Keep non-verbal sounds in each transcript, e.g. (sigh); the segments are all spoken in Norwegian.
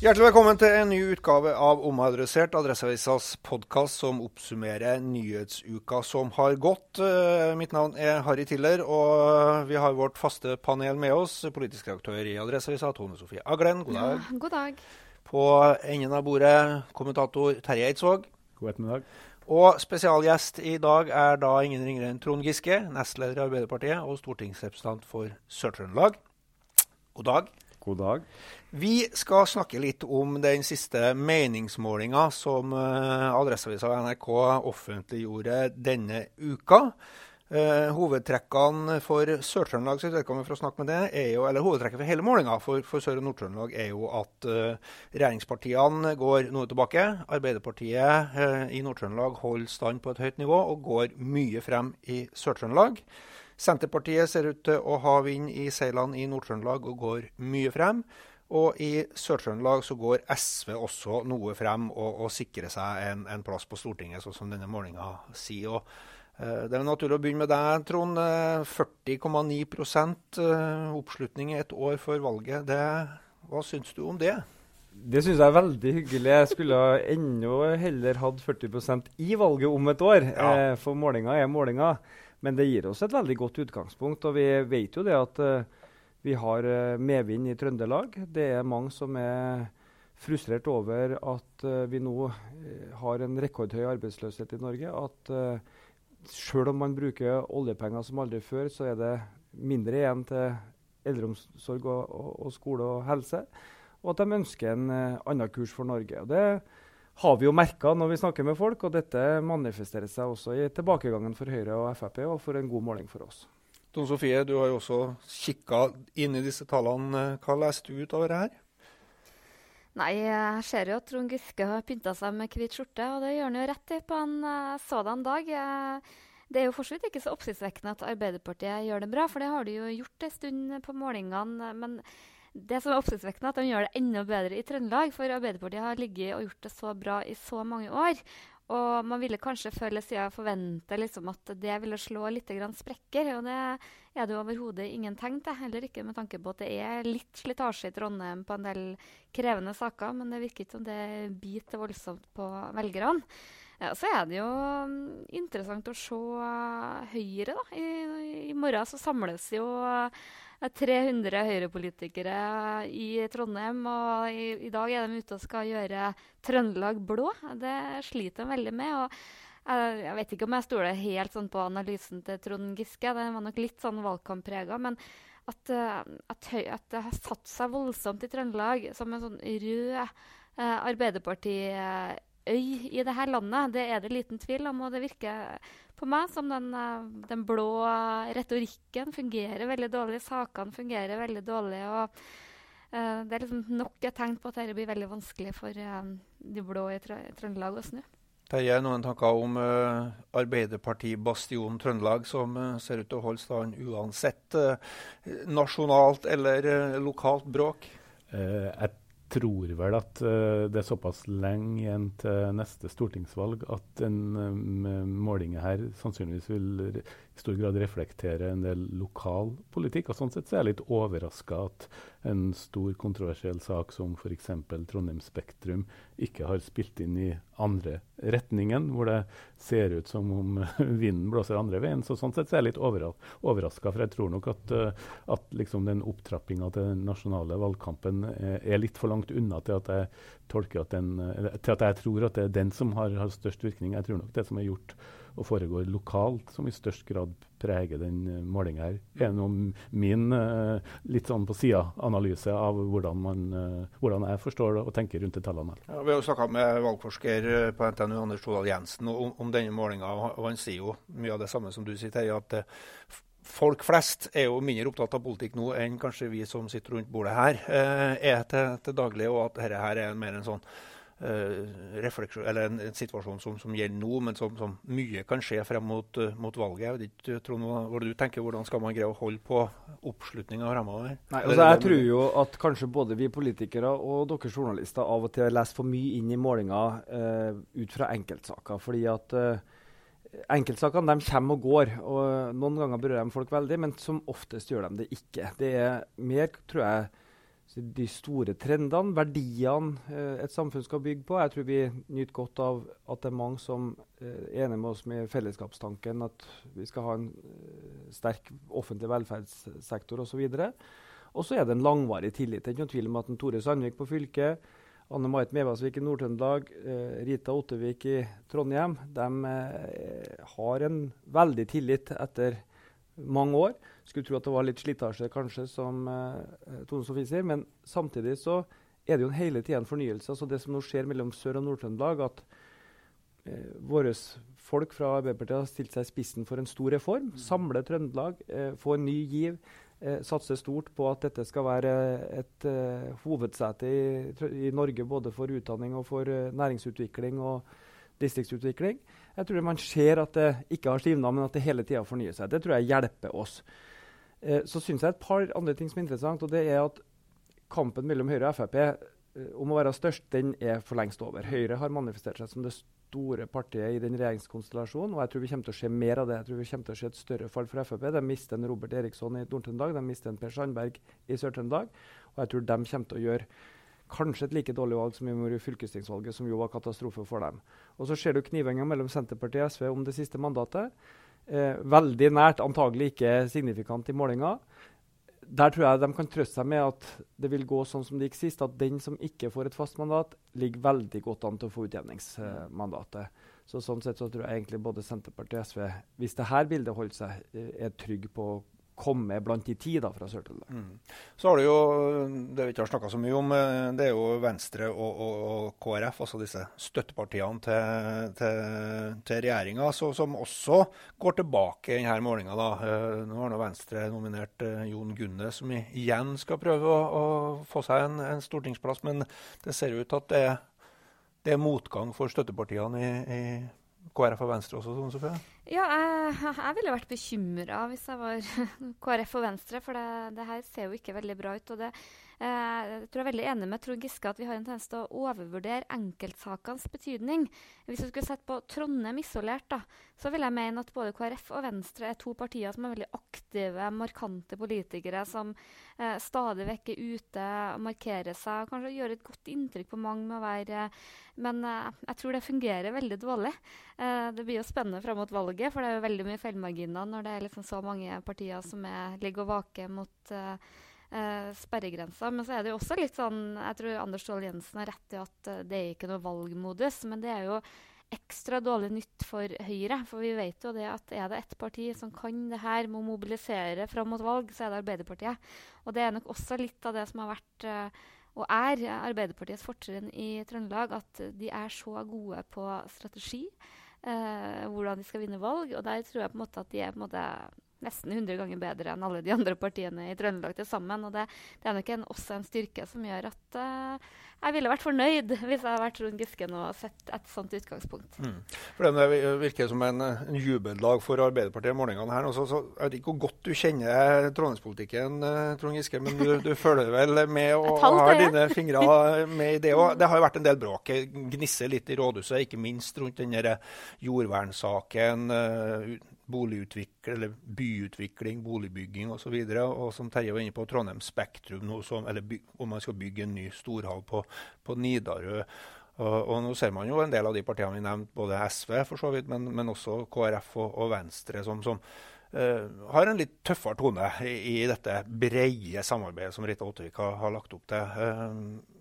Hjertelig velkommen til en ny utgave av Omadressert, Adresseavisas podkast som oppsummerer nyhetsuka som har gått. Eh, Mitt navn er Harry Tiller, og vi har vårt faste panel med oss. Politisk redaktør i Adresseavisa, Tone Sofie Aglen. God dag. Ja, god dag. På enden av bordet, kommentator Terje Eidsvåg. God ettermiddag. Og spesialgjest i dag er da ingen ringere enn Trond Giske, nestleder i Arbeiderpartiet og stortingsrepresentant for Sør-Trøndelag. God dag. God dag. Vi skal snakke litt om den siste meningsmålinga som uh, Adresseavisa og NRK offentliggjorde denne uka. Eh, hovedtrekkene for Sør-Trøndelag for å snakke med det, er jo, eller hovedtrekket for hele målinga for, for Sør- og Nord-Trøndelag er jo at eh, regjeringspartiene går noe tilbake. Arbeiderpartiet eh, i Nord-Trøndelag holder stand på et høyt nivå og går mye frem i Sør-Trøndelag. Senterpartiet ser ut til å ha vind i seilene i Nord-Trøndelag og går mye frem. Og i Sør-Trøndelag så går SV også noe frem og, og sikrer seg en, en plass på Stortinget, sånn som denne målinga sier. Og, eh, det er naturlig å begynne med deg, Trond. Eh, 40,9 eh, oppslutning et år før valget. Det, hva syns du om det? Det syns jeg er veldig hyggelig. Jeg skulle enda heller hatt 40% i valget om et år. Ja. Eh, for målinga er målinga. Men det gir oss et veldig godt utgangspunkt. Og vi vet jo det at uh, vi har uh, medvind i Trøndelag. Det er mange som er frustrert over at uh, vi nå har en rekordhøy arbeidsløshet i Norge. At selv om man bruker oljepenger som aldri før, så er det mindre igjen til eldreomsorg og, og, og skole og helse. Og at de ønsker en annen kurs for Norge. Og det har vi jo merka når vi snakker med folk, og dette manifesterer seg også i tilbakegangen for Høyre og Frp, og for en god måling for oss. Don Sofie, du har jo også kikka inn i disse tallene. Hva leser du ut av det her? Nei, jeg ser jo at Trond Giske har pynta seg med hvit skjorte, og det gjør han jo rett i på en uh, sådan dag. Eh, det er jo fortsatt ikke så oppsiktsvekkende at Arbeiderpartiet gjør det bra, for det har de jo gjort en stund på målingene. Men det som er oppsiktsvekkende, at de gjør det enda bedre i Trøndelag. For Arbeiderpartiet har ligget og gjort det så bra i så mange år. Og man ville kanskje før eller siden forvente liksom at det ville slå litt sprekker. Og det er det jo overhodet ingen tegn til. Heller ikke med tanke på at det er litt slitasje i Trondheim på en del krevende saker. Men det virker ikke som det biter voldsomt på velgerne. Ja, så er det jo mm, interessant å se Høyre. da. I, I morgen så samles jo uh, 300 Høyre-politikere i Trondheim. Og i, i, dag er de ute og skal gjøre Trøndelag blå. Det sliter de veldig med. og jeg, vet ikke om jeg stoler helt sånn på analysen til Trond Giske. Den var nok litt sånn valgkampprega. Men at, at, at, det har satt seg voldsomt i Trøndelag som en sånn rød uh, Arbeiderparti-øy i det her landet, det er det liten tvil om. Og det virker på meg som den, uh, den blå retorikken fungerer veldig dårlig. Sakene fungerer veldig dårlig. og Uh, det er liksom nok et tegn på at dette blir veldig vanskelig for uh, de blå i Trø Trøndelag å snu. Terje, noen tanker om uh, Arbeiderparti-bastionen Trøndelag, som uh, ser ut til å holde stand uansett uh, nasjonalt eller lokalt bråk? jeg tror vel at det er såpass lenge igjen til neste stortingsvalg at den målingen her sannsynligvis vil stor grad reflektere en del lokal politikk. og Sånn sett så er jeg litt overraska at en stor kontroversiell sak som f.eks. Trondheim Spektrum ikke har spilt inn i andre retningen, hvor det ser ut som om (laughs) vinden blåser andre veien. Så sånn sett så er jeg litt overraska, for jeg tror nok at, uh, at liksom den opptrappinga til den nasjonale valgkampen er, er, litt for langt unna til at jeg at den, til at jeg tror at det er den som har, har størst virkning. Jeg tror nok det som er gjort og foregår lokalt, som i størst grad preger den uh, målinga her. er noe min uh, litt sånn på sida-analyse av hvordan, man, uh, hvordan, jeg forstår det og tenker rundt de tallene. Ja, vi har jo snakka med valgforsker på NTNU Anders Todal Jensen om, om denne målinga, og han sier jo mye av det samme som du sier, Terje. at Folk flest er jo mindre opptatt av politikk nå enn kanskje vi som sitter rundt bordet her er til, til daglig, og at dette her er mer en sånn eller en, en, situasjon som, som, gjelder nå, men som, som, mye kan skje frem mot, uh, mot valget. Jeg vet ikke, Trond, hva, du tenker, Hvordan skal man greie å holde på oppslutninga fremover? Nei, altså jeg tror jo at kanskje både vi politikere og dere journalister av og til leser for mye inn i målinga uh, ut fra enkeltsaker. fordi at Enkeltsakene de kommer og går. og Noen ganger berører de folk veldig, men som oftest gjør de det ikke. Det er mer, tror jeg, de store trendene, verdiene eh, et samfunn skal bygge på. Jeg tror vi nyter godt av at det er mange som eh, er enige med oss med fellesskapstanken, at vi skal ha en eh, sterk offentlig velferdssektor osv. Og så er det en langvarig tillit. Det er ikke noen tvil om at en Tore Sandvik på fylket, Anne Marit Mevasvik i Nord-Trøndelag, eh, Rita Ottevik i Trondheim, de eh, har en veldig tillit etter mange år. Skulle tro at det var litt slitasje, kanskje, som eh, Tone Sofie sier. Men samtidig så er det jo en hele tida en fornyelse. altså Det som nå skjer mellom Sør- og Nord-Trøndelag, at eh, våre folk fra Arbeiderpartiet har stilt seg i spissen for en stor reform. Mm. Samle Trøndelag, eh, få en ny giv. Eh, satse stort på at dette skal være et eh, hovedsete i, i, Norge både for utdanning og for eh, næringsutvikling og distriktsutvikling. Jeg tror man ser at det ikke har stivna, men at det hele tida fornyer seg. Det tror jeg hjelper oss. Eh, så syns jeg et par andre ting som er interessant. og det er at Kampen mellom Høyre og Frp eh, om å være størst den er for lengst over. Høyre har manifestert seg som det store partiet i den regjeringskonstellasjonen. og Jeg tror vi kommer til å se mer av det. Jeg tror vi kommer til å se et større fall for Frp. De mister en Robert Eriksson i Nord-Trøndelag, de mister en Per Sandberg i Sør-Trøndelag. Og jeg tror de kommer til å gjøre kanskje et like dårlig valg som i fylkestingsvalget, som jo var katastrofe for dem. Og Så ser du knivhenga mellom Senterpartiet og SV om det siste mandatet. Eh, veldig nært, antagelig ikke signifikant i målinga. Der tror jeg de kan trøste seg med at det vil gå sånn som det gikk sist, at den som ikke får et fast mandat, ligger veldig godt an til å få utjevningsmandatet. Så sånn sett så tror jeg egentlig både Senterpartiet og SV, hvis dette bildet holder seg, eh, er trygge på komme blant de ti da, fra Sør-Trøndelag. Mm. Så har du jo det vi ikke har snakka så mye om, eh, det er jo Venstre og, og, og KrF, altså disse støttepartiene til, til, til regjeringa, som også går tilbake i denne målinga. Da. nå har nå Venstre nominert uh, Jon Gunne, som igjen skal prøve å, å få seg en, en, stortingsplass. Men det ser ut til at det, det, er motgang for støttepartiene i, i KrF og Venstre også, sånn Sofie? Ja, jeg, jeg ville vært bekymra hvis jeg var (laughs) KrF og Venstre, for det, det, her ser jo ikke veldig bra ut. og det jeg tror jeg er veldig enig med Trond Giske at vi har en tendens til å overvurdere enkeltsakenes betydning. Hvis vi skulle sett på Trondheim isolert, da, så vil jeg mene at både KrF og Venstre er to partier som er veldig aktive, markante politikere som eh, stadig vekk er ute, og markerer seg, og kanskje gjør et godt inntrykk på mange med å være Men eh, jeg tror det fungerer veldig dårlig. Eh, det blir jo spennende fram mot valget, for det er jo veldig mye feilmarginer når det er liksom så mange partier som er, ligger og vaker mot eh, eh, sperregrensa. Men så er det jo også litt sånn Jeg tror Anders Dahl Jensen har rett i at uh, det er ikke noe valgmodus. Men det er jo ekstra dårlig nytt for Høyre. For vi vet jo det at er det ett parti som kan det her med å mobilisere fram mot valg, så er det Arbeiderpartiet. Og det er nok også litt av det som har vært eh, og er Arbeiderpartiets fortrinn i Trøndelag, at de er så gode på strategi. Eh, hvordan de skal vinne valg. Og der tror jeg på en måte at de er på en måte nesten 100 ganger bedre enn alle de (laughs) andre partiene i Trøndelag til sammen. Og det, det er nok en, også en styrke som gjør at uh, jeg ville vært fornøyd hvis jeg hadde vært Trond Giske nå og sett et sånt utgangspunkt. Mm. For Det virker som en, en jubeldag for Arbeiderpartiet i morgenene her. Også, så jeg vet ikke hvor godt du kjenner trondheimspolitikken, eh, Trond Giske, men du, du følger vel med og har dine fingre med i det òg. Det har jo vært en del bråk. Gnisser litt i rådhuset, ikke minst rundt den jordvernsaken. Uh, boligutvikling, byutvikling, boligbygging osv. Og, så og som Terje var inne på, Trondheim Spektrum, som, eller by, om man skal bygge en ny storhall på, på Nidarø. Og, og, nå ser man jo en del av de partiene vi nevnte, både SV for så vidt, men, men også KrF og, og Venstre, som, som uh, har en litt tøffere tone i, i dette breie samarbeidet som Rita Ottervik har, har, lagt opp til. Uh,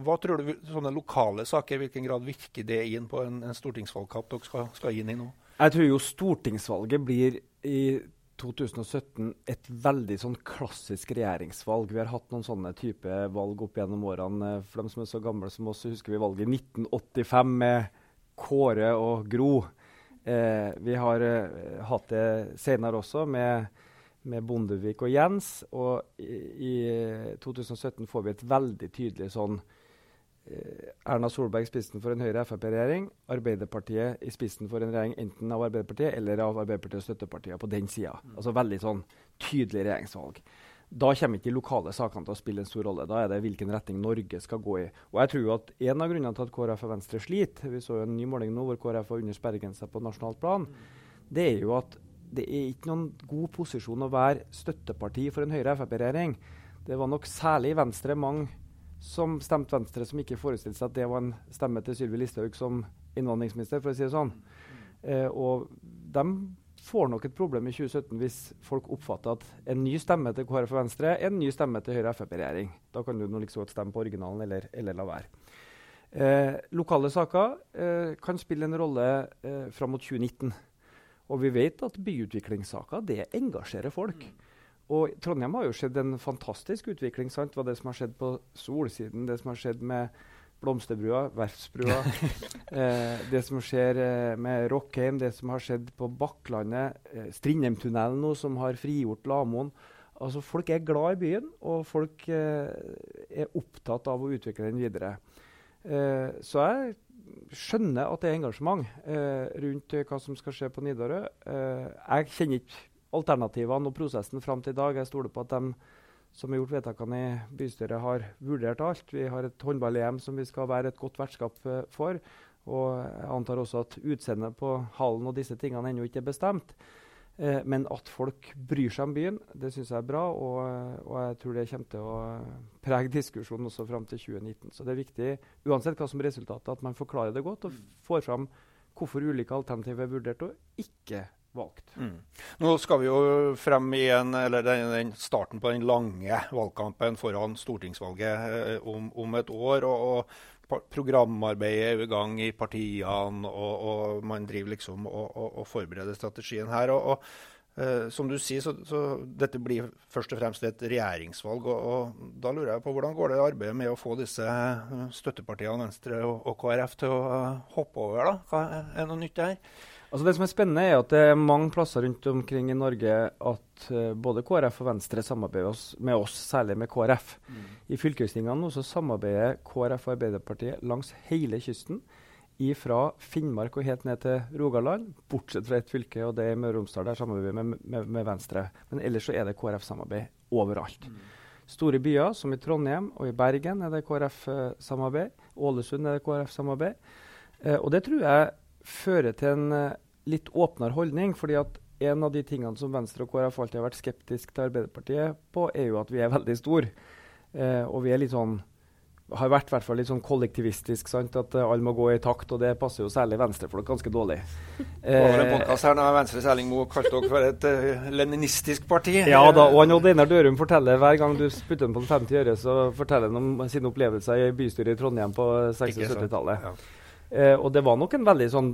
hva tror du, sånne lokale saker, I hvilken grad virker det inn på en, en stortingsvalgkamp dere skal, skal inn i nå? Jeg tror jo stortingsvalget blir i 2017 et veldig sånn klassisk regjeringsvalg. Vi har hatt noen sånne type valg opp gjennom årene. For dem som er så gamle som oss, husker vi valget i 1985 med Kåre og Gro. Eh, vi har eh, hatt det senere også med, med, Bondevik og Jens. Og i, i 2017 får vi et veldig tydelig sånn Erna Solberg i spissen for en Høyre-Frp-regjering. Arbeiderpartiet i spissen for en regjering enten av Arbeiderpartiet eller av Arbeiderpartiet og støttepartiene på den sida. Mm. Altså veldig sånn tydelig regjeringsvalg. Da kommer ikke de lokale sakene til å spille en stor rolle. Da er det hvilken retning Norge skal gå i. Og jeg tror at En av grunnene til at KrF og Venstre sliter, vi så jo en ny måling nå hvor KrF var under sperregrensa på nasjonalt plan, det er jo at det er ikke noen god posisjon å være støtteparti for en Høyre-Frp-regjering. Det var nok særlig i Venstre mange som stemte Venstre, som ikke forestilte seg at det var en stemme til Sylvi Listhaug som innvandringsminister, for å si det sånn. Eh, og de får nok et problem i 2017 hvis folk oppfatter at en ny stemme til KrF og Venstre er en ny stemme til Høyre-Frp-regjering. Da kan du nå liksom stemme på originalen eller, eller la være. Eh, lokale saker eh, kan spille en rolle eh, fram mot 2019. Og vi vet at byutviklingssaker det engasjerer folk. Mm. Og Trondheim har jo skjedd en fantastisk utvikling. sant? Hva det som har skjedd på Solsiden, det som har skjedd med Blomsterbrua, Verftsbrua, (laughs) eh, det som skjer eh, med Rockheim, det som har skjedd på Bakklandet, eh, Strindheimtunnelen nå, som har frigjort Lamoen. Altså, Folk er glad i byen, og folk eh, er opptatt av å utvikle den videre. Eh, så jeg skjønner at det er engasjement eh, rundt hva som skal skje på Nidarø. jeg kjenner ikke alternativene og prosessen fram til i dag. Jeg stoler på at de som har gjort vedtakene i bystyret, har vurdert alt. Vi har et håndball-EM som vi skal være et godt vertskap eh, for. Og jeg antar også at utseendet på hallen og disse tingene ennå ikke er bestemt. Eh, men at folk bryr seg om byen, det syns jeg er bra. Og, og, jeg tror det kommer til å prege (laughs) diskusjonen også fram til 2019. Så det er viktig, uansett hva som er resultatet, at man forklarer det godt og får fram hvorfor ulike alternativer er vurdert og ikke valgt. Mm. Nå skal vi jo frem i en, den, den starten på den lange valgkampen foran stortingsvalget eh, om, om, et år. og, og Programarbeidet er i gang i partiene, og, og man driver liksom og, og, forbereder strategien her. og, uh, som du sier, så, så, dette blir først og fremst et regjeringsvalg. Og, og, Da lurer jeg på hvordan går det arbeidet med å få disse eh, støttepartiene Venstre og, og KrF til å hoppe over? da? Hva er noe nytt her? Altså Det som er spennende, er at det er mange plasser rundt omkring i Norge at uh, både KrF og Venstre samarbeider oss, med oss, særlig med KrF. Mm. I fylkestingene så samarbeider KrF og Arbeiderpartiet langs hele kysten. Fra Finnmark og helt ned til Rogaland, bortsett fra ett fylke, og det er Møre og Romsdal. Der samarbeider vi med, med, med, Venstre. Men ellers så er det KrF-samarbeid overalt. Mm. Store byer som i Trondheim og i Bergen er det KrF-samarbeid. Eh, Ålesund er det KrF-samarbeid. Eh, og det tror jeg fører til en uh, litt åpnere holdning. fordi at en av de tingene som Venstre og KrF alltid har vært skeptisk til Arbeiderpartiet på, er jo at vi er veldig store. Eh, og vi er litt sånn har vært hvert fall litt sånn kollektivistisk. Sant? At uh, alle må gå i takt, og det passer jo særlig venstrefolk ganske dårlig. Var en podkast her når Venstres Erling Moe kalte dere for et uh, leninistisk parti. Ja da, og han Odd Einar Dørum forteller hver gang du putter den på 50 øre, så forteller han om sine opplevelser i bystyret i Trondheim på 60-70-tallet. Ja. Eh, og det var nok en veldig sånn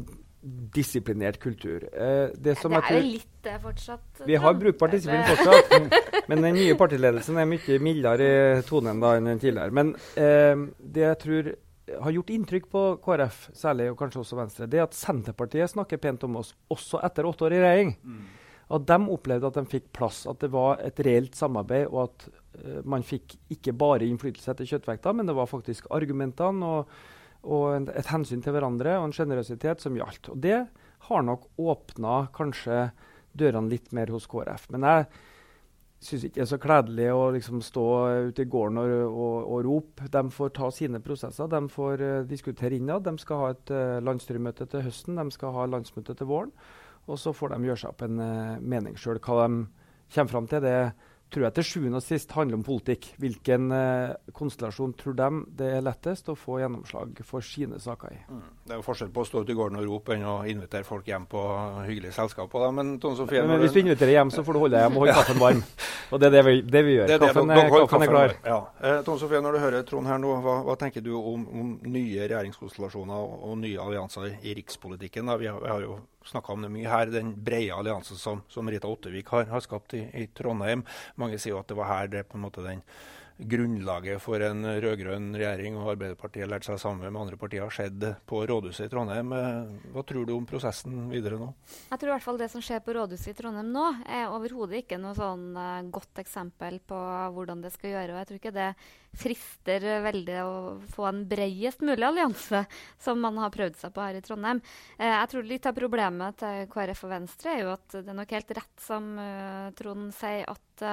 disiplinert kultur. Eh, det, det er jo litt det fortsatt. Vi har brukbar disiplin fortsatt. men den nye partiledelsen er mye mildere i tonen da enn den tidligere. Men eh, det jeg tror har gjort inntrykk på KrF, særlig og kanskje også Venstre, det er at Senterpartiet snakker pent om oss også etter åtte år i regjering. Mm. At de opplevde at de fikk plass, at det var et reelt samarbeid, og at uh, man fikk ikke bare innflytelse etter kjøttvekta, men det var faktisk argumentene og, og et hensyn til hverandre og en sjenerøsitet som gjaldt. Og det har nok åpna kanskje dørene litt mer hos KrF. Men jeg syns ikke det er så kledelig å liksom stå ute i gården og, og, og, rope. De får ta sine prosesser. De får uh, diskutere innad. De skal ha et uh, landsstyremøte til høsten, de skal ha landsmøte til våren. Og så får de gjøre seg opp en uh, mening sjøl. Hva de kommer fram til, det tror jeg til sjuende og sist handler om politikk. Hvilken eh, konstellasjon tror de det er lettest å få gjennomslag for sine saker i? Mm. Det er jo forskjell på å stå ute i gården og rope enn å invitere folk hjem på hyggelige selskaper. Da. Men, Sofie, men, men hvis du inviterer hjem, så får du holde deg hjem og holde kaffen varm. (laughs) Og det er det vi, det vi gjør. Det det, kaffen, er, kaffen er klar. Ja. Eh, Tone Sofie, når du hører Trond her nå, hva, hva tenker du om, om, nye regjeringskonstellasjoner og, og nye allianser i, rikspolitikken? Vi har, vi har jo snakka om det mye her, den brede alliansen som, som Rita Ottevik har, har skapt i, i, Trondheim. Mange sier jo at det var her det på en måte den grunnlaget for en rød-grønn regjering og Arbeiderpartiet lærte seg sammen med andre partier, har skjedd på rådhuset i Trondheim. Eh, hva tror du om prosessen videre nå? Jeg tror i hvert fall det som skjer på rådhuset i Trondheim nå, er overhodet ikke noe sånn uh, godt eksempel på hvordan det skal gjøre. og jeg tror ikke det frister veldig å få en bredest mulig allianse, som man har prøvd seg på her i Trondheim. Eh, jeg tror litt av problemet til KrF og Venstre er jo at det er nok helt rett som Trond sier, at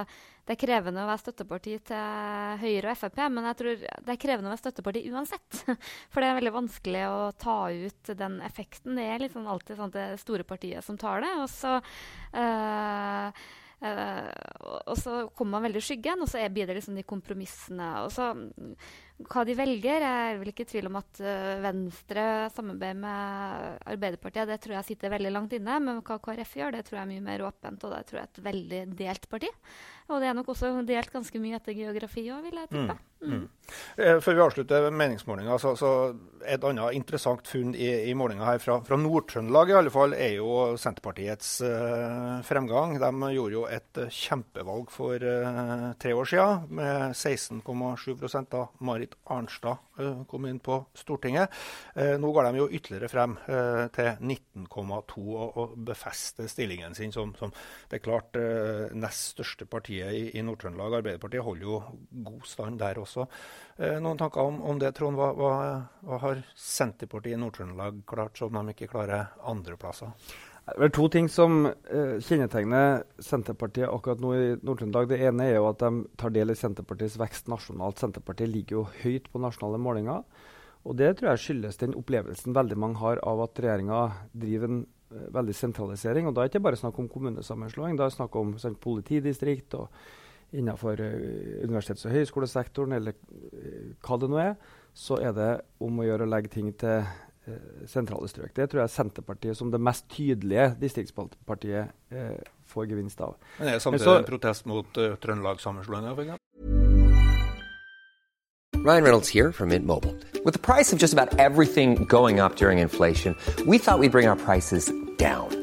det er krevende å være støtteparti til Høyre og Frp, men jeg tror det er krevende å være støtteparti uansett. (laughs) For det er veldig vanskelig å ta ut den effekten. Det er liksom alltid sånn det store partiet som tar det. Og så øh, øh, og så kommer man veldig i skyggen, og så blir det liksom de kompromissene. Og så hva de velger. Jeg er vel ikke i tvil om at uh, Venstre samarbeider med Arbeiderpartiet. Det tror jeg sitter veldig langt inne. Men hva KrF gjør, det tror jeg er mye mer åpent. Og det tror jeg er et veldig delt parti. Og det er nok også delt ganske mye etter geografi òg, vil jeg tippe. Mm. Mm. mm. Eh, før vi avslutter meningsmålinga, så, så, et annet interessant funn i, i målinga her fra, fra Nord-Trøndelag i alle fall, er jo Senterpartiets uh, fremgang. De gjorde jo et kjempevalg for uh, tre år siden med 16,7 da Marit Arnstad kom inn på Stortinget. nå går de jo ytterligere frem til 19,2 og, befester stillingen sin som, som det er klart nest største partiet i, i Nord-Trøndelag, Arbeiderpartiet, holder jo god stand der også. Eh, noen tanker om, om det, Trond? Hva, hva, hva har Senterpartiet i Nord-Trøndelag klart som de ikke klarer andreplasser? Det er to ting som eh, kjennetegner Senterpartiet akkurat nå i Nord-Trøndelag. Det ene er jo at de tar del i Senterpartiets vekst nasjonalt. Senterpartiet ligger jo høyt på nasjonale målinger. Og Det tror jeg skyldes den opplevelsen veldig mange har av at regjeringa driver en Eh, veldig sentralisering. Og da er det ikke bare snakk om kommunesammenslåing, da er det snakk om sånn, politidistrikt og innenfor uh, universitets- og høyskolesektoren, eller uh, hva det nå er, så er det om å gjøre å legge ting til sentrale strøk. Det tror jeg Senterpartiet som det mest tydelige distriktspartiet får gevinst av. Men Er det samtidig en protest mot uh, Trøndelag-sammenslåinga? Ryan Reynolds here from Mint Mobile. With the price of just about everything going up during inflation, we thought we'd bring our prices down.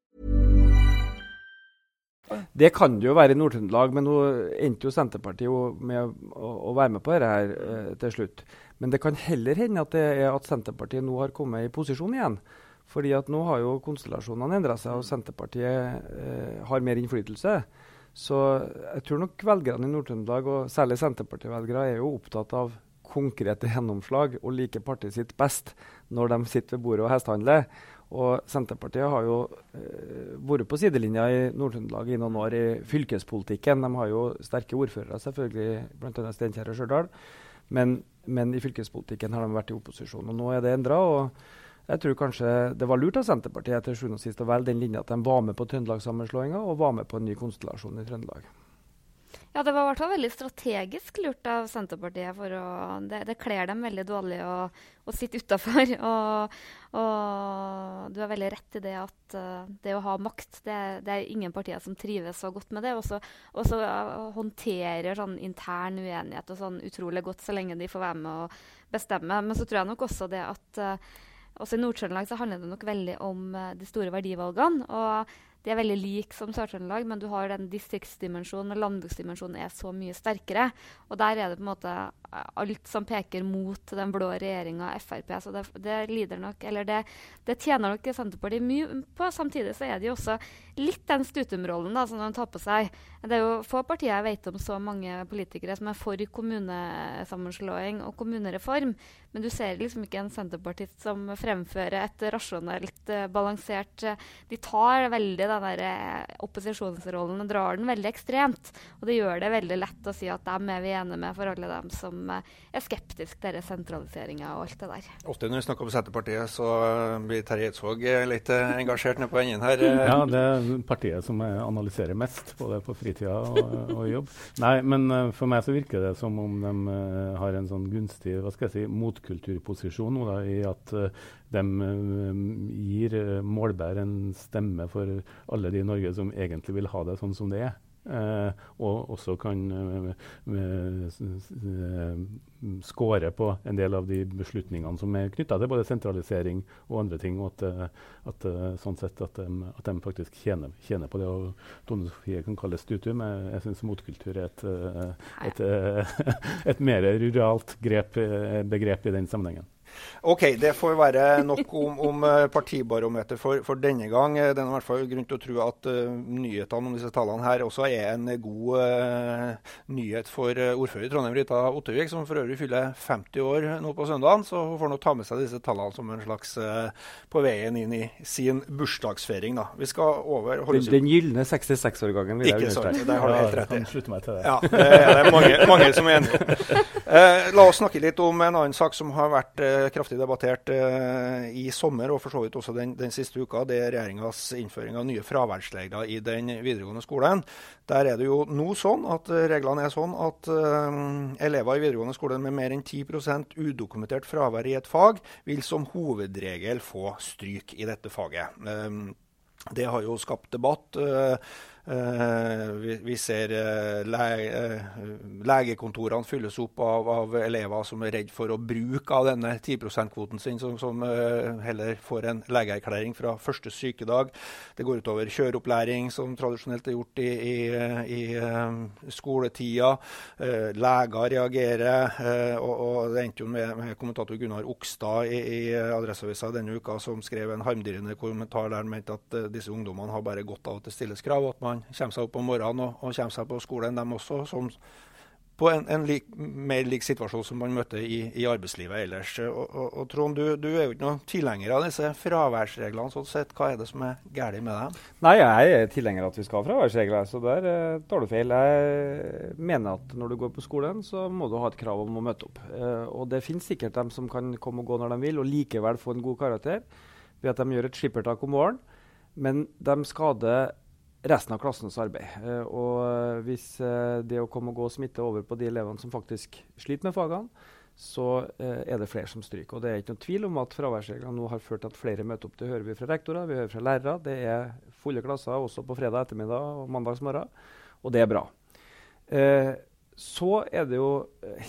Det kan det jo være i Nord-Trøndelag, men nå endte jo Senterpartiet med å, å, være med på dette her eh, til slutt. Men det kan heller hende at at Senterpartiet nå har kommet i posisjon igjen. Fordi at nå har jo konstellasjonene endra seg, og Senterpartiet eh, har mer innflytelse. Så jeg tror nok velgerne i Nord-Trøndelag, og særlig Senterparti-velgere, er jo opptatt av konkrete gjennomslag og liker partiet sitt best når de sitter ved bordet og hestehandler. Og Senterpartiet har jo eh, vært på sidelinja i Nord-Trøndelag i noen år i fylkespolitikken. De har jo sterke ordførere, selvfølgelig, bl.a. Steinkjer og Stjørdal. Men, men, i fylkespolitikken har de vært i opposisjon. Og nå er det endra. Jeg tror kanskje det var lurt av Senterpartiet til sjuende og sist å velge den linja at de var med på Trøndelagssammenslåinga og var med på en ny konstellasjon i Trøndelag. Ja, det var i hvert fall veldig strategisk lurt av Senterpartiet. for å, Det, det kler dem veldig dårlig å, å sitte utafor. (laughs) Og, og, du har veldig rett i det at uh, det å ha makt, det, det, er ingen partier som trives så godt med det. Og så uh, håndterer sånn intern uenighet og sånn utrolig godt så lenge de får være med å bestemme. Men så tror jeg nok også det at uh, også i Nord-Trøndelag så handler det nok veldig om de store verdivalgene. og de er veldig like som Sør-Trøndelag, men du har den distriktsdimensjonen og landbruksdimensjonen er så mye sterkere. Og der er det på en måte eh, alt som peker mot den blå regjeringa Frp. Så det, det, lider nok, eller det, det tjener nok Senterpartiet mye på. Samtidig så er de også litt den Stutum-rollen som de tar på seg. Det er jo få partier jeg vet om så mange politikere som er for kommunesammenslåing og kommunereform. Men du ser liksom ikke en senterpartist som fremfører et rasjonelt, uh, balansert uh, De tar veldig den der uh, opposisjonsrollen og drar den veldig ekstremt. Og det gjør det veldig lett å si at dem er vi enige med for alle dem som er skeptiske til sentraliseringa og alt det der. Ofte når vi snakker om Senterpartiet, så blir Terje Eidsvåg litt engasjert nede på enden her. ja, det er partiet som jeg analyserer mest, både på fritida og, og jobb. Nei, men for meg så virker det som om de har en sånn gunstig hva skal jeg si, mot motkulturposisjon da, i at uh, de uh, gir uh, Målbær en stemme for alle de i Norge som egentlig vil ha det sånn som det er. Uh, og også kan uh, skåre på en del av de beslutningene som er knytta til både sentralisering og andre ting. Og at, at sånn sett at at de faktisk tjener, tjener, på det. Og Tone Sofie kan kalles stutum. Jeg, jeg syns motkultur er et, et, et, (laughs) et mer ruralt grep, begrep i den sammenhengen. OK, det får være nok om, om eh, partibarometer for, for, denne gang. Det er i hvert fall grunn til å tro at uh, nyhetene om disse tallene her også er en god uh, nyhet for uh, ordfører i Trondheim, Rita Ottevik, som for øvrig fyller 50 år nå på søndagen. Så hun får nå ta med seg disse tallene som en slags på veien inn i sin bursdagsfeiring. Da. Vi skal over Den, den gylne 66-årgangen, vil jeg understreke. Ikke sant, det har du helt rett i. Slutte meg til det. Ja, det er mange, mange som er enig. (laughs) la oss snakke litt om en annen sak som har vært kraftig debattert eh, i sommer, og for så vidt også den, den siste uka. Det er regjeringas innføring av nye fraværsregler i den videregående skolen. Der er det jo nå sånn at eh, reglene er sånn at eh, elever i videregående skole med mer enn 10% udokumentert fravær i et fag, vil som hovedregel få stryk i dette faget. Det har jo skapt debatt. Eh, vi, vi, ser uh, le, uh, legekontorene fylles opp av, av, elever som er redd for å bruke av denne 10 %-kvoten sin, som, som heller får en legeerklæring fra første sykedag. Det går utover kjøreopplæring, som tradisjonelt er gjort i, i, i skoletida. leger reagerer. Og, og, det endte jo med, med kommentator Gunnar Okstad i, i Adresseavisa denne uka, som skrev en harmdirrende kommentar der han mente at disse ungdommene har bare godt av at det stilles krav. og at man man kommer seg opp om morgenen og, og kommer seg på skolen, dem også. som på en, en lik, mer lik situasjon som man møtte i, i arbeidslivet ellers. Og, og, og Trond, du, du, er jo ikke noen tilhenger av disse fraværsreglene. sånn sett. Hva er det som er galt med dem? Nei, Jeg er tilhenger av at vi skal ha fraværsregler, så der eh, tar du feil. Jeg mener at når du går på skolen, så må du ha et krav om å møte opp. Eh, og Det finnes sikkert dem som kan komme og gå når de vil, og likevel få en god karakter ved at de gjør et skippertak om våren. Men de skader resten av klassens arbeid. Eh, og hvis eh, det å komme og gå smitter over på de elevene som faktisk sliter med fagene, så eh, er det flere som stryker. Og det er ikke noen tvil om at fraværsreglene nå har ført til at flere møter opp. Det hører vi fra rektorer, vi hører fra lærere. Det er fulle klasser også på fredag ettermiddag og mandagsmorgen, og det er bra. Eh, så er det jo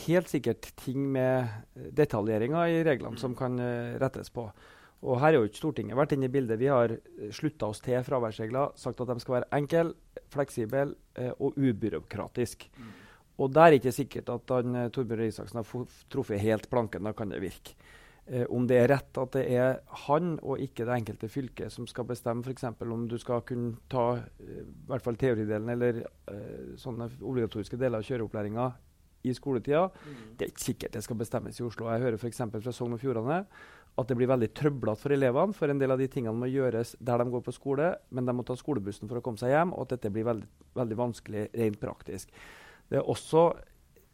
helt sikkert ting med detaljeringer i reglene som kan rettes på. Og her er jo ikke Stortinget vært inne i bildet. Vi har slutta oss til fraværsregler, sagt at de skal være enkle, fleksible eh, og ubyråkratiske. Mm. Og der er ikke sikkert at han, eh, Torbjørn Isaksen har truffet helt planken. Da kan det virke. Eh, om det er rett at det er han og ikke det enkelte fylket som skal bestemme f.eks. om du skal kunne ta eh, i hvert fall teoridelen eller eh, sånne obligatoriske deler av kjøreopplæringa i skoletida. Mm. Det er ikke sikkert det skal bestemmes i Oslo. Jeg hører f.eks. fra Sogn og Fjordane at det blir veldig trøblete for elevene. For en del av de tingene må gjøres der de går på skole, men de må ta skolebussen for å komme seg hjem, og at dette blir veldig, veldig vanskelig rent praktisk. Det er også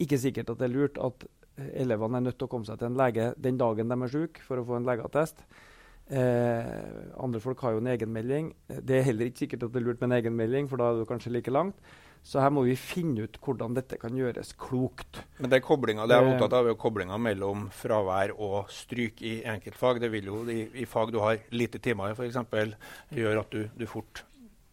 ikke sikkert at det er lurt at elevene er nødt til å komme seg til en lege den dagen de er syke, for å få en legeattest. Eh, andre folk har jo en egenmelding. Det er heller ikke sikkert at det er lurt med en egenmelding, for da er du kanskje like langt. Så her må vi finne ut hvordan dette kan gjøres klokt. Men det er koblinga, det jeg er opptatt av, er koblinga mellom fravær og stryk i enkeltfag. Det vil jo i, i fag du har lite timer i, f.eks., gjøre at du, du, fort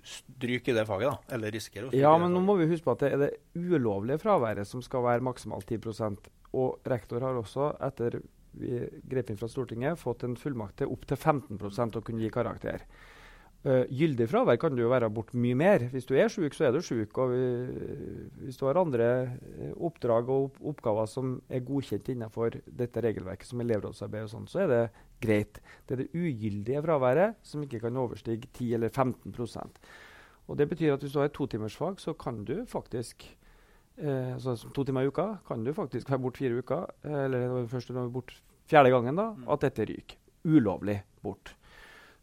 stryker i det faget, da, eller risikerer å stryke Ja, men nå må vi huske på at det er det ulovlige fraværet som skal være maksimalt 10% Og rektor har også, etter vi grep inn fra Stortinget, fått en fullmakt til opp til 15 å kunne gi karakter. Uh, gyldig fravær kan du jo være bort mye mer. Hvis du er syk, så er du syk. Og vi, hvis du har andre eh, oppdrag og opp oppgaver som er godkjent innenfor dette regelverket, som elevrådsarbeid og sånn, så er det greit. Det er det ugyldige fraværet som ikke kan overstige 10 eller 15% Og Det betyr at hvis du har et totimersfag, så kan du faktisk uh, så to timer i uka kan du faktisk være bort fire uker. Eller først når du er bort fjerde gangen, da, at dette ryker. Ulovlig bort.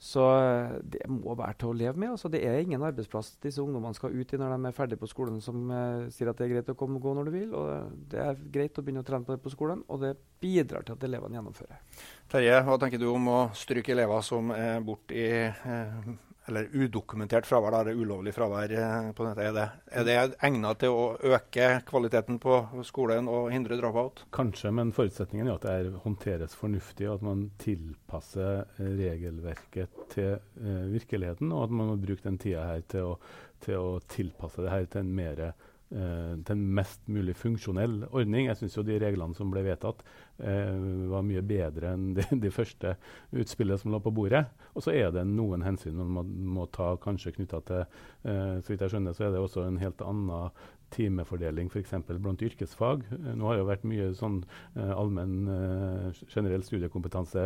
Så eh, det må være til å leve med. Altså, det er ingen arbeidsplass disse ungdommene skal ut i når de er ferdig på skolen, som uh, sier at det er greit å komme og gå når du vil. og Det er greit å begynne å trene på det på skolen, og det bidrar til at elevene gjennomfører. Terje, hva tenker du om å stryke elever som er borte i uh, eller udokumentert fravær, da, det ulovlig fravær eh, på nettet. Er det, er det egnet til å øke kvaliteten på skolen og hindre dropout? Kanskje, men forutsetningen er at det håndteres fornuftig, og at man tilpasser eh, regelverket til eh, virkeligheten, og at man må bruke den tida her til å, til å tilpasse det her til en mer til en mest mulig funksjonell ordning. Jeg syns de reglene som ble vedtatt, eh, var mye bedre enn de, de første utspillene som lå på bordet. Og så er det noen hensyn man må, må ta, kanskje knytta til eh, Så vidt jeg skjønner, så er det også en helt annen timefordeling f.eks. blant yrkesfag. Eh, nå har det jo vært mye sånn uh, allmenn uh, generell studiekompetanse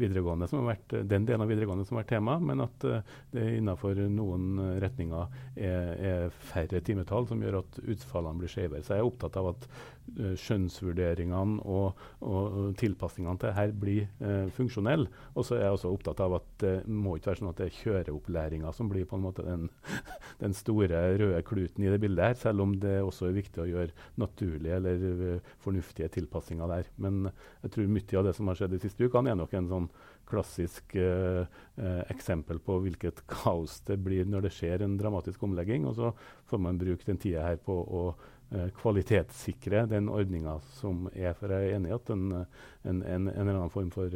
videregående som har vært den delen av videregående som har vært tema, men at det innenfor noen retninger er, er, færre timetall som gjør at utfallene blir skjevere. Så jeg er opptatt av at skjønnsvurderingene og, og, tilpasningene til her blir funksjonelle. Og så er jeg også opptatt av at det må ikke være sånn at det er kjøreopplæringa som blir på en måte den, (laughs) den store røde kluten i det bildet her, selv om det også er viktig å gjøre naturlige eller uh, fornuftige tilpassinger der. Men jeg tror mye av det som har skjedd de siste ukene, er nok en sånn klassisk eh, uh, eksempel på hvilket kaos det blir når det skjer en dramatisk omlegging. Og så får man bruke den tida her på å kvalitetssikre den ordninga som er. For jeg er enig i at en, en, en, en, eller annen form for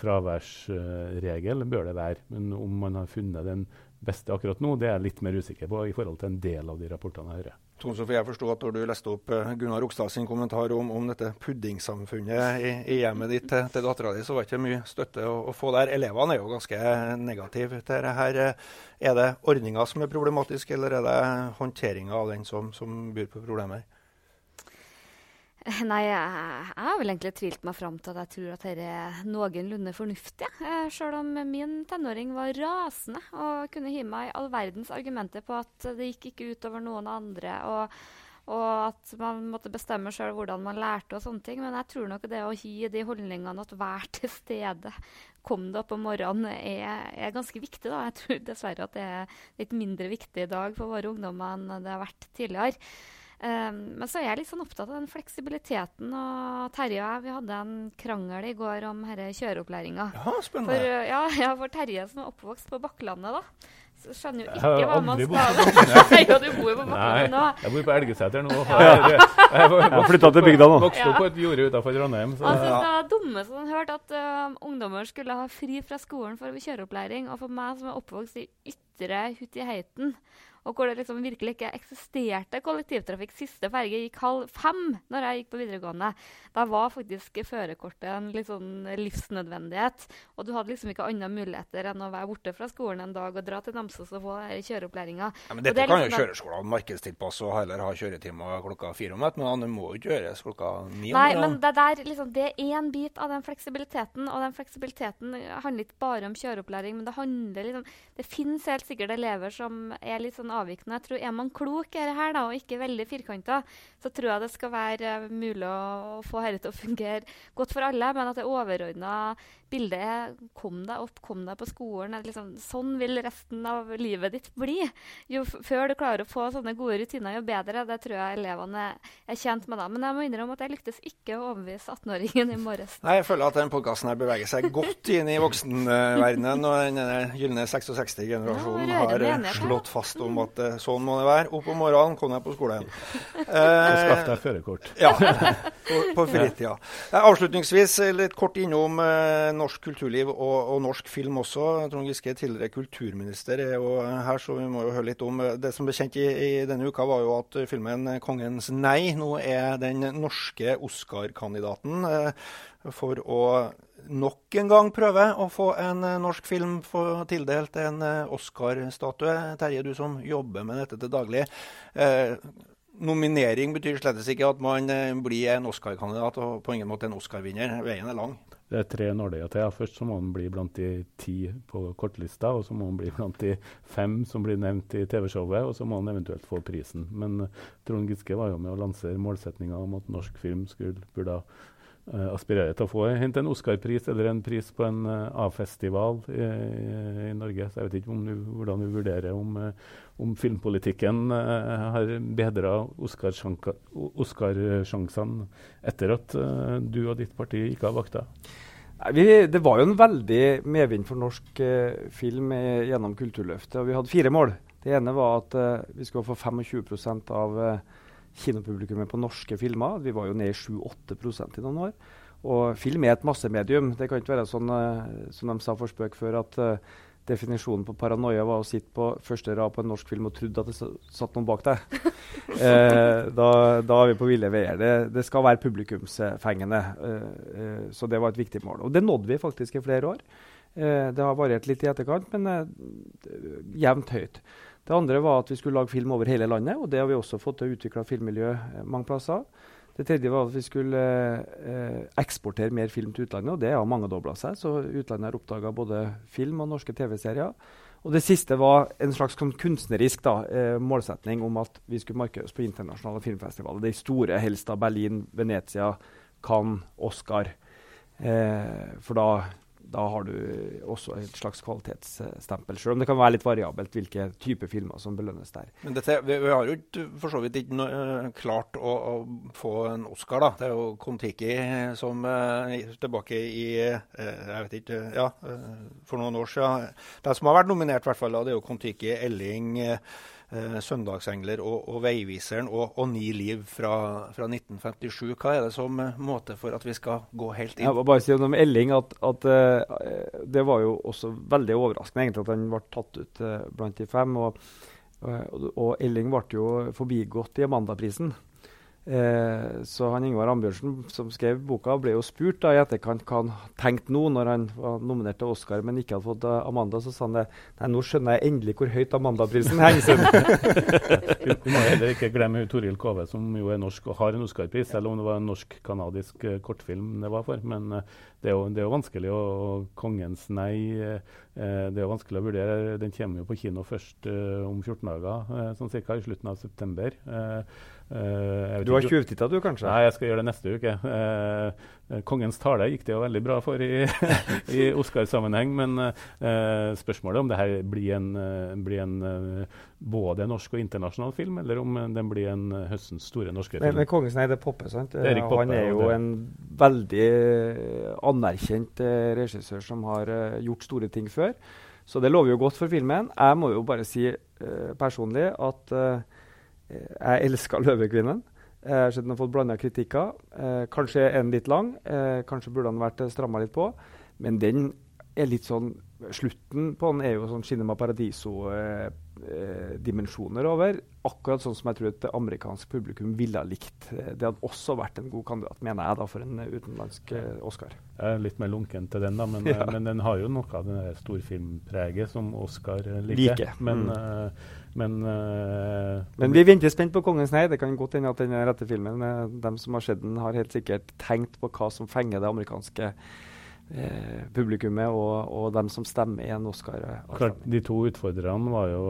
fraværsregel bør det være. Men om man har funnet den beste akkurat nå, det er jeg litt mer usikker på i forhold til en del av de rapportene jeg hører. Tone Sofie, jeg forsto at når du leste opp uh, Gunnar Rokstad sin kommentar om, om dette puddingsamfunnet i, i, hjemmet ditt til, til dattera di, så var det ikke mye støtte å, å, få der. Elevene er jo ganske negative til dette. Er det ordninga som er problematisk, eller er det håndteringa av den som, som byr på problemer? (laughs) Nei, jeg, har vel egentlig tvilt meg fram til at jeg tror at dette er noenlunde fornuftig. Selv Sjøl om min tenåring var rasende og kunne gi meg all verdens argumenter på at det gikk ikke utover noen andre, og, og at man måtte bestemme sjøl hvordan man lærte og sånne ting. Men jeg tror nok det å gi de holdningene at vær til stede, kom deg opp om morgenen, er, er, ganske viktig. da. Jeg tror dessverre at det er litt mindre viktig i dag for våre ungdommer enn det har vært tidligere. Um, men så er jeg litt sånn opptatt av den fleksibiliteten. Og Terje og jeg vi hadde en krangel i går om denne kjøreopplæringa. Ja, spennende. For, uh, ja, (laughs) ja, for Terje som er oppvokst på Bakklandet, da. Så skjønner jo Jeg ikke hva man skal. (laughs) Nei, ja, du bor jo på Bakklandet nå. jeg bor på Elgeseter nå. Jeg, har flyttet til bygda nå. Vokste opp på et jorde utenfor Trondheim. Så, Han syntes det var dumme han hørte at uh, ungdommer skulle ha fri fra skolen for kjøreopplæring. Og for meg som er oppvokst i ytre Hutiheiten, og hvor det liksom virkelig ikke eksisterte kollektivtrafikk Siste ferge gikk halv fem når jeg gikk på videregående. Da var faktisk førerkortet en sånn livsnødvendighet. Og du hadde liksom ikke andre muligheter enn å være borte fra skolen en dag og dra til Namsos og få kjøreopplæringa. Ja, men dette det kan jo liksom den- kjøreskolene markedstilpasse og heller ha kjøretimer klokka fire om natten, men det må jo ikke gjøres klokka ni om Nei, men det, der, liksom, det er én bit av den fleksibiliteten, og den fleksibiliteten handler ikke bare om kjøreopplæring, men det handler liksom Det finnes helt sikkert elever som er litt sånn avvikende. Jeg tror Er man klok er det her, da, og ikke veldig firkanta, så tror jeg det skal være eh, mulig å få dette til å fungere godt for alle, men at det overordna bildet er kom deg opp, kom deg på skolen. Liksom, sånn vil resten av livet ditt bli. Jo før du klarer å få sånne gode rutiner, jo bedre. Det tror jeg elevene er, tjent med. da. Men jeg må innrømme at jeg lyktes ikke å overbevise 18-åringen i morges. Nei, Jeg føler at den podkasten beveger seg godt inn i voksenverdenen. Og den gylne 66-generasjonen har her. slått fast om at eh, sånn må det være. Opp om morgenen, kom (laughs) deg på skolen. Og skaff deg førerkort. Ja, på, på fritida. Eh, Avslutningsvis eh, litt kort innom eh, norsk kulturliv og, og norsk film også. Trond Giske, tidligere kulturminister, er jo her, så vi må jo høre litt om eh, Det som ble kjent i, i denne uka, var jo at eh, filmen 'Kongens nei' nå er den norske Oscar-kandidaten eh, for å nok en gang prøve å få en eh, norsk film tildelt en eh, Oscar-statue. Terje, du som jobber med dette til daglig. Eh, nominering betyr slett ikke at man eh, blir en Oscar-kandidat og på ingen måte en Oscar-vinner. Veien er lang. Det er tre nåløyer til. Først så må han bli blant de ti på kortlista, og så må han bli blant de fem som blir nevnt i TV-showet, og så må han eventuelt få prisen. Men Trond Giske var jo med å lansere målsettinga om at norsk film skulle, burde uh, aspirere til å få hente en Oscar-pris eller en pris på en uh, A-festival i, i, Norge. Så jeg vet ikke du, hvordan du vurderer om, uh, om filmpolitikken har bedra Oscarsjansene etter at du og ditt parti gikk av vakta. Vi, det var jo en veldig medvind for norsk eh, film eh, gjennom Kulturløftet. og Vi hadde fire mål. Det ene var at eh, vi skulle få 25 av eh, kinopublikummet på norske filmer. Vi var jo nede i 7-8 i noen år. Og film er et massemedium. Det kan ikke være sånn uh, som de sa for spøk før, at uh, definisjonen på paranoia var å sitte på første rad på en norsk film og trodde at det satt noen bak deg. (laughs) eh, da, da er vi på ville veier. Det, det skal være publikumsfengende. Eh, eh, så det var et viktig mål. Og det nådde vi faktisk i flere år. Eh, det har variert litt i etterkant, men jevnt høyt. Det andre var at vi skulle lage film over hele landet, og det har vi også fått til å utvikle filmmiljø eh, mange plasser. Det tredje var at vi skulle eh, eksportere mer film til utlandet, og det har mangedobla seg. Så utlandet har oppdaga både film og norske TV-serier. Og det siste var en slags sånn kunstnerisk da, eh, målsetning om at vi skulle markere oss på internasjonale filmfestivaler. De store, helst av Berlin, Venezia, Cannes, Oscar. Eh, for da, da har du også et slags kvalitetsstempel, selv om det kan være litt variabelt hvilke typer filmer som belønnes der. Men dette, vi, vi har jo for så vidt ikke no, eh, klart å, å få en Oscar, da. Det er jo Kon-Tiki som eh, tilbake i eh, jeg vet ikke, ja, for noen år siden. De som har vært nominert, i hvert fall, da, det er jo Kon-Tiki, Elling, eh, 'Søndagsengler' og, og 'Veiviseren' og, og 'Ni liv' fra, fra 1957. Hva er det som eh, måte for at vi skal gå helt inn? Jeg må bare si om Elling at, at eh, det var jo også veldig overraskende egentlig at han ble tatt ut eh, blant de fem. Og, og, og Elling ble jo forbigått i Amandaprisen. Eh, så han Ingvar Ambjørnsen som skrev boka, ble jo spurt da, i etterkant hva han tenkte nå når han var nominert til Oscar, men ikke hadde fått eh, Amanda. Så sa han det Nei, nå skjønner jeg endelig hvor høyt Amanda-prisen henger (laughs) vi, må heller ikke glemme Toril Kove, som jo er norsk og har en Oscar-pris, selv om det var en norsk-canadisk uh, kortfilm det var for. Men uh, det, er jo, det er jo vanskelig å Kongens nei uh, Det er jo vanskelig å vurdere. Den kommer jo på kino først om 14 dager, sånn cirka i slutten av september. Uh, du har tjuvtitta, du, kanskje? Nei, jeg skal gjøre det neste uke. Uh, Kongens tale gikk det jo veldig bra for i, (laughs) i Oscar-sammenheng. Men uh, spørsmålet om det her blir en, blir en både norsk og internasjonal film, eller om den blir en høstens store norske film. Men, men Kongens nei, det er Poppe, sant? Er Poppe, Han er jo en veldig anerkjent regissør som har gjort store ting før. Så det lover jo godt for filmen. Jeg må jo bare si personlig at jeg elsker 'Løvekvinnen'. Jeg har sett den har fått blanda kritikker. Eh, kanskje er den litt lang. Eh, kanskje burde den vært stramma litt på. Men den er litt sånn Slutten på den er jo sånn Cinema Paradiso-dimensjoner eh, over. Akkurat sånn som jeg tror et amerikansk publikum ville ha likt. Det hadde også vært en god kandidat, mener jeg, da, for en utenlandsk eh, Oscar. Jeg er litt mer lunken til den, da, men, ja. men den har jo noe av det storfilmpreget som Oscar liker. Like. Men mm. Men, uh, Men vi venter spent på 'Kongens nei'. Det kan godt hende at den rette filmen uh, De som har sett den, har helt sikkert tenkt på hva som fenger det amerikanske uh, publikummet, og, og, dem som stemmer i en Oscar. Klart, De to utfordrerne var jo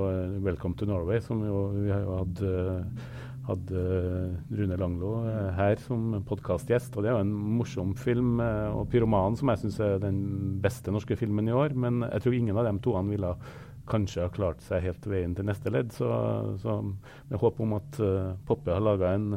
'Welcome to Norway', som jo, vi har jo hatt hadde Rune Langlo her som podkastgjest. Og det er jo en morsom film. Og 'Pyromanen', som jeg syns er den beste norske filmen i år. Men jeg tror ingen av de toene ville kanskje har klart seg helt veien til neste ledd. Så, så med håp om at uh, Poppe har laga en,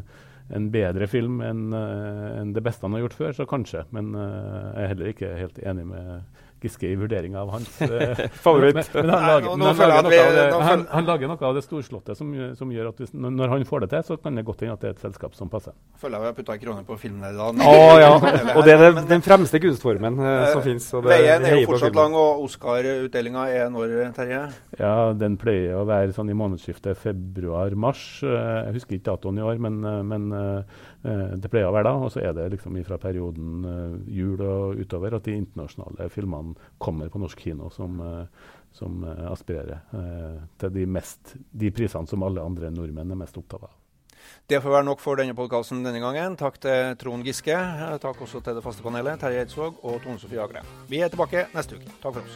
en, bedre film enn uh, en det beste han har gjort før, så kanskje. Men uh, jeg er heller ikke helt enig med Giske i vurderinga av hans uh, (laughs) favoritt. Men, men, han, lager, noe av det storslåtte som, som gjør at hvis, når han får det til, så kan det godt hende at det er et selskap som passer. Føler jeg vi har putta kroner på filmen i dag. Oh, ja. (laughs) og det er det, den fremste kunstformen uh, som fins. Veien er jo fortsatt lang, og Oscar-utdelinga er når, Terje? Ja, den pleier å være sånn i månedsskiftet februar-mars. Uh, jeg husker ikke datoen i år, men, men Eh, det pleier å være da, og så er det liksom fra perioden uh, jul og utover at de internasjonale filmene kommer på norsk kino som, uh, som aspirerer til de, mest, de prisene som alle andre nordmenn er mest opptatt av. Det får være nok for denne podkasten denne gangen. Takk til Trond Giske. Takk også til det faste panelet, Terje Eidsvåg og Tone Sofie Agre. Vi er tilbake neste uke. Takk for oss.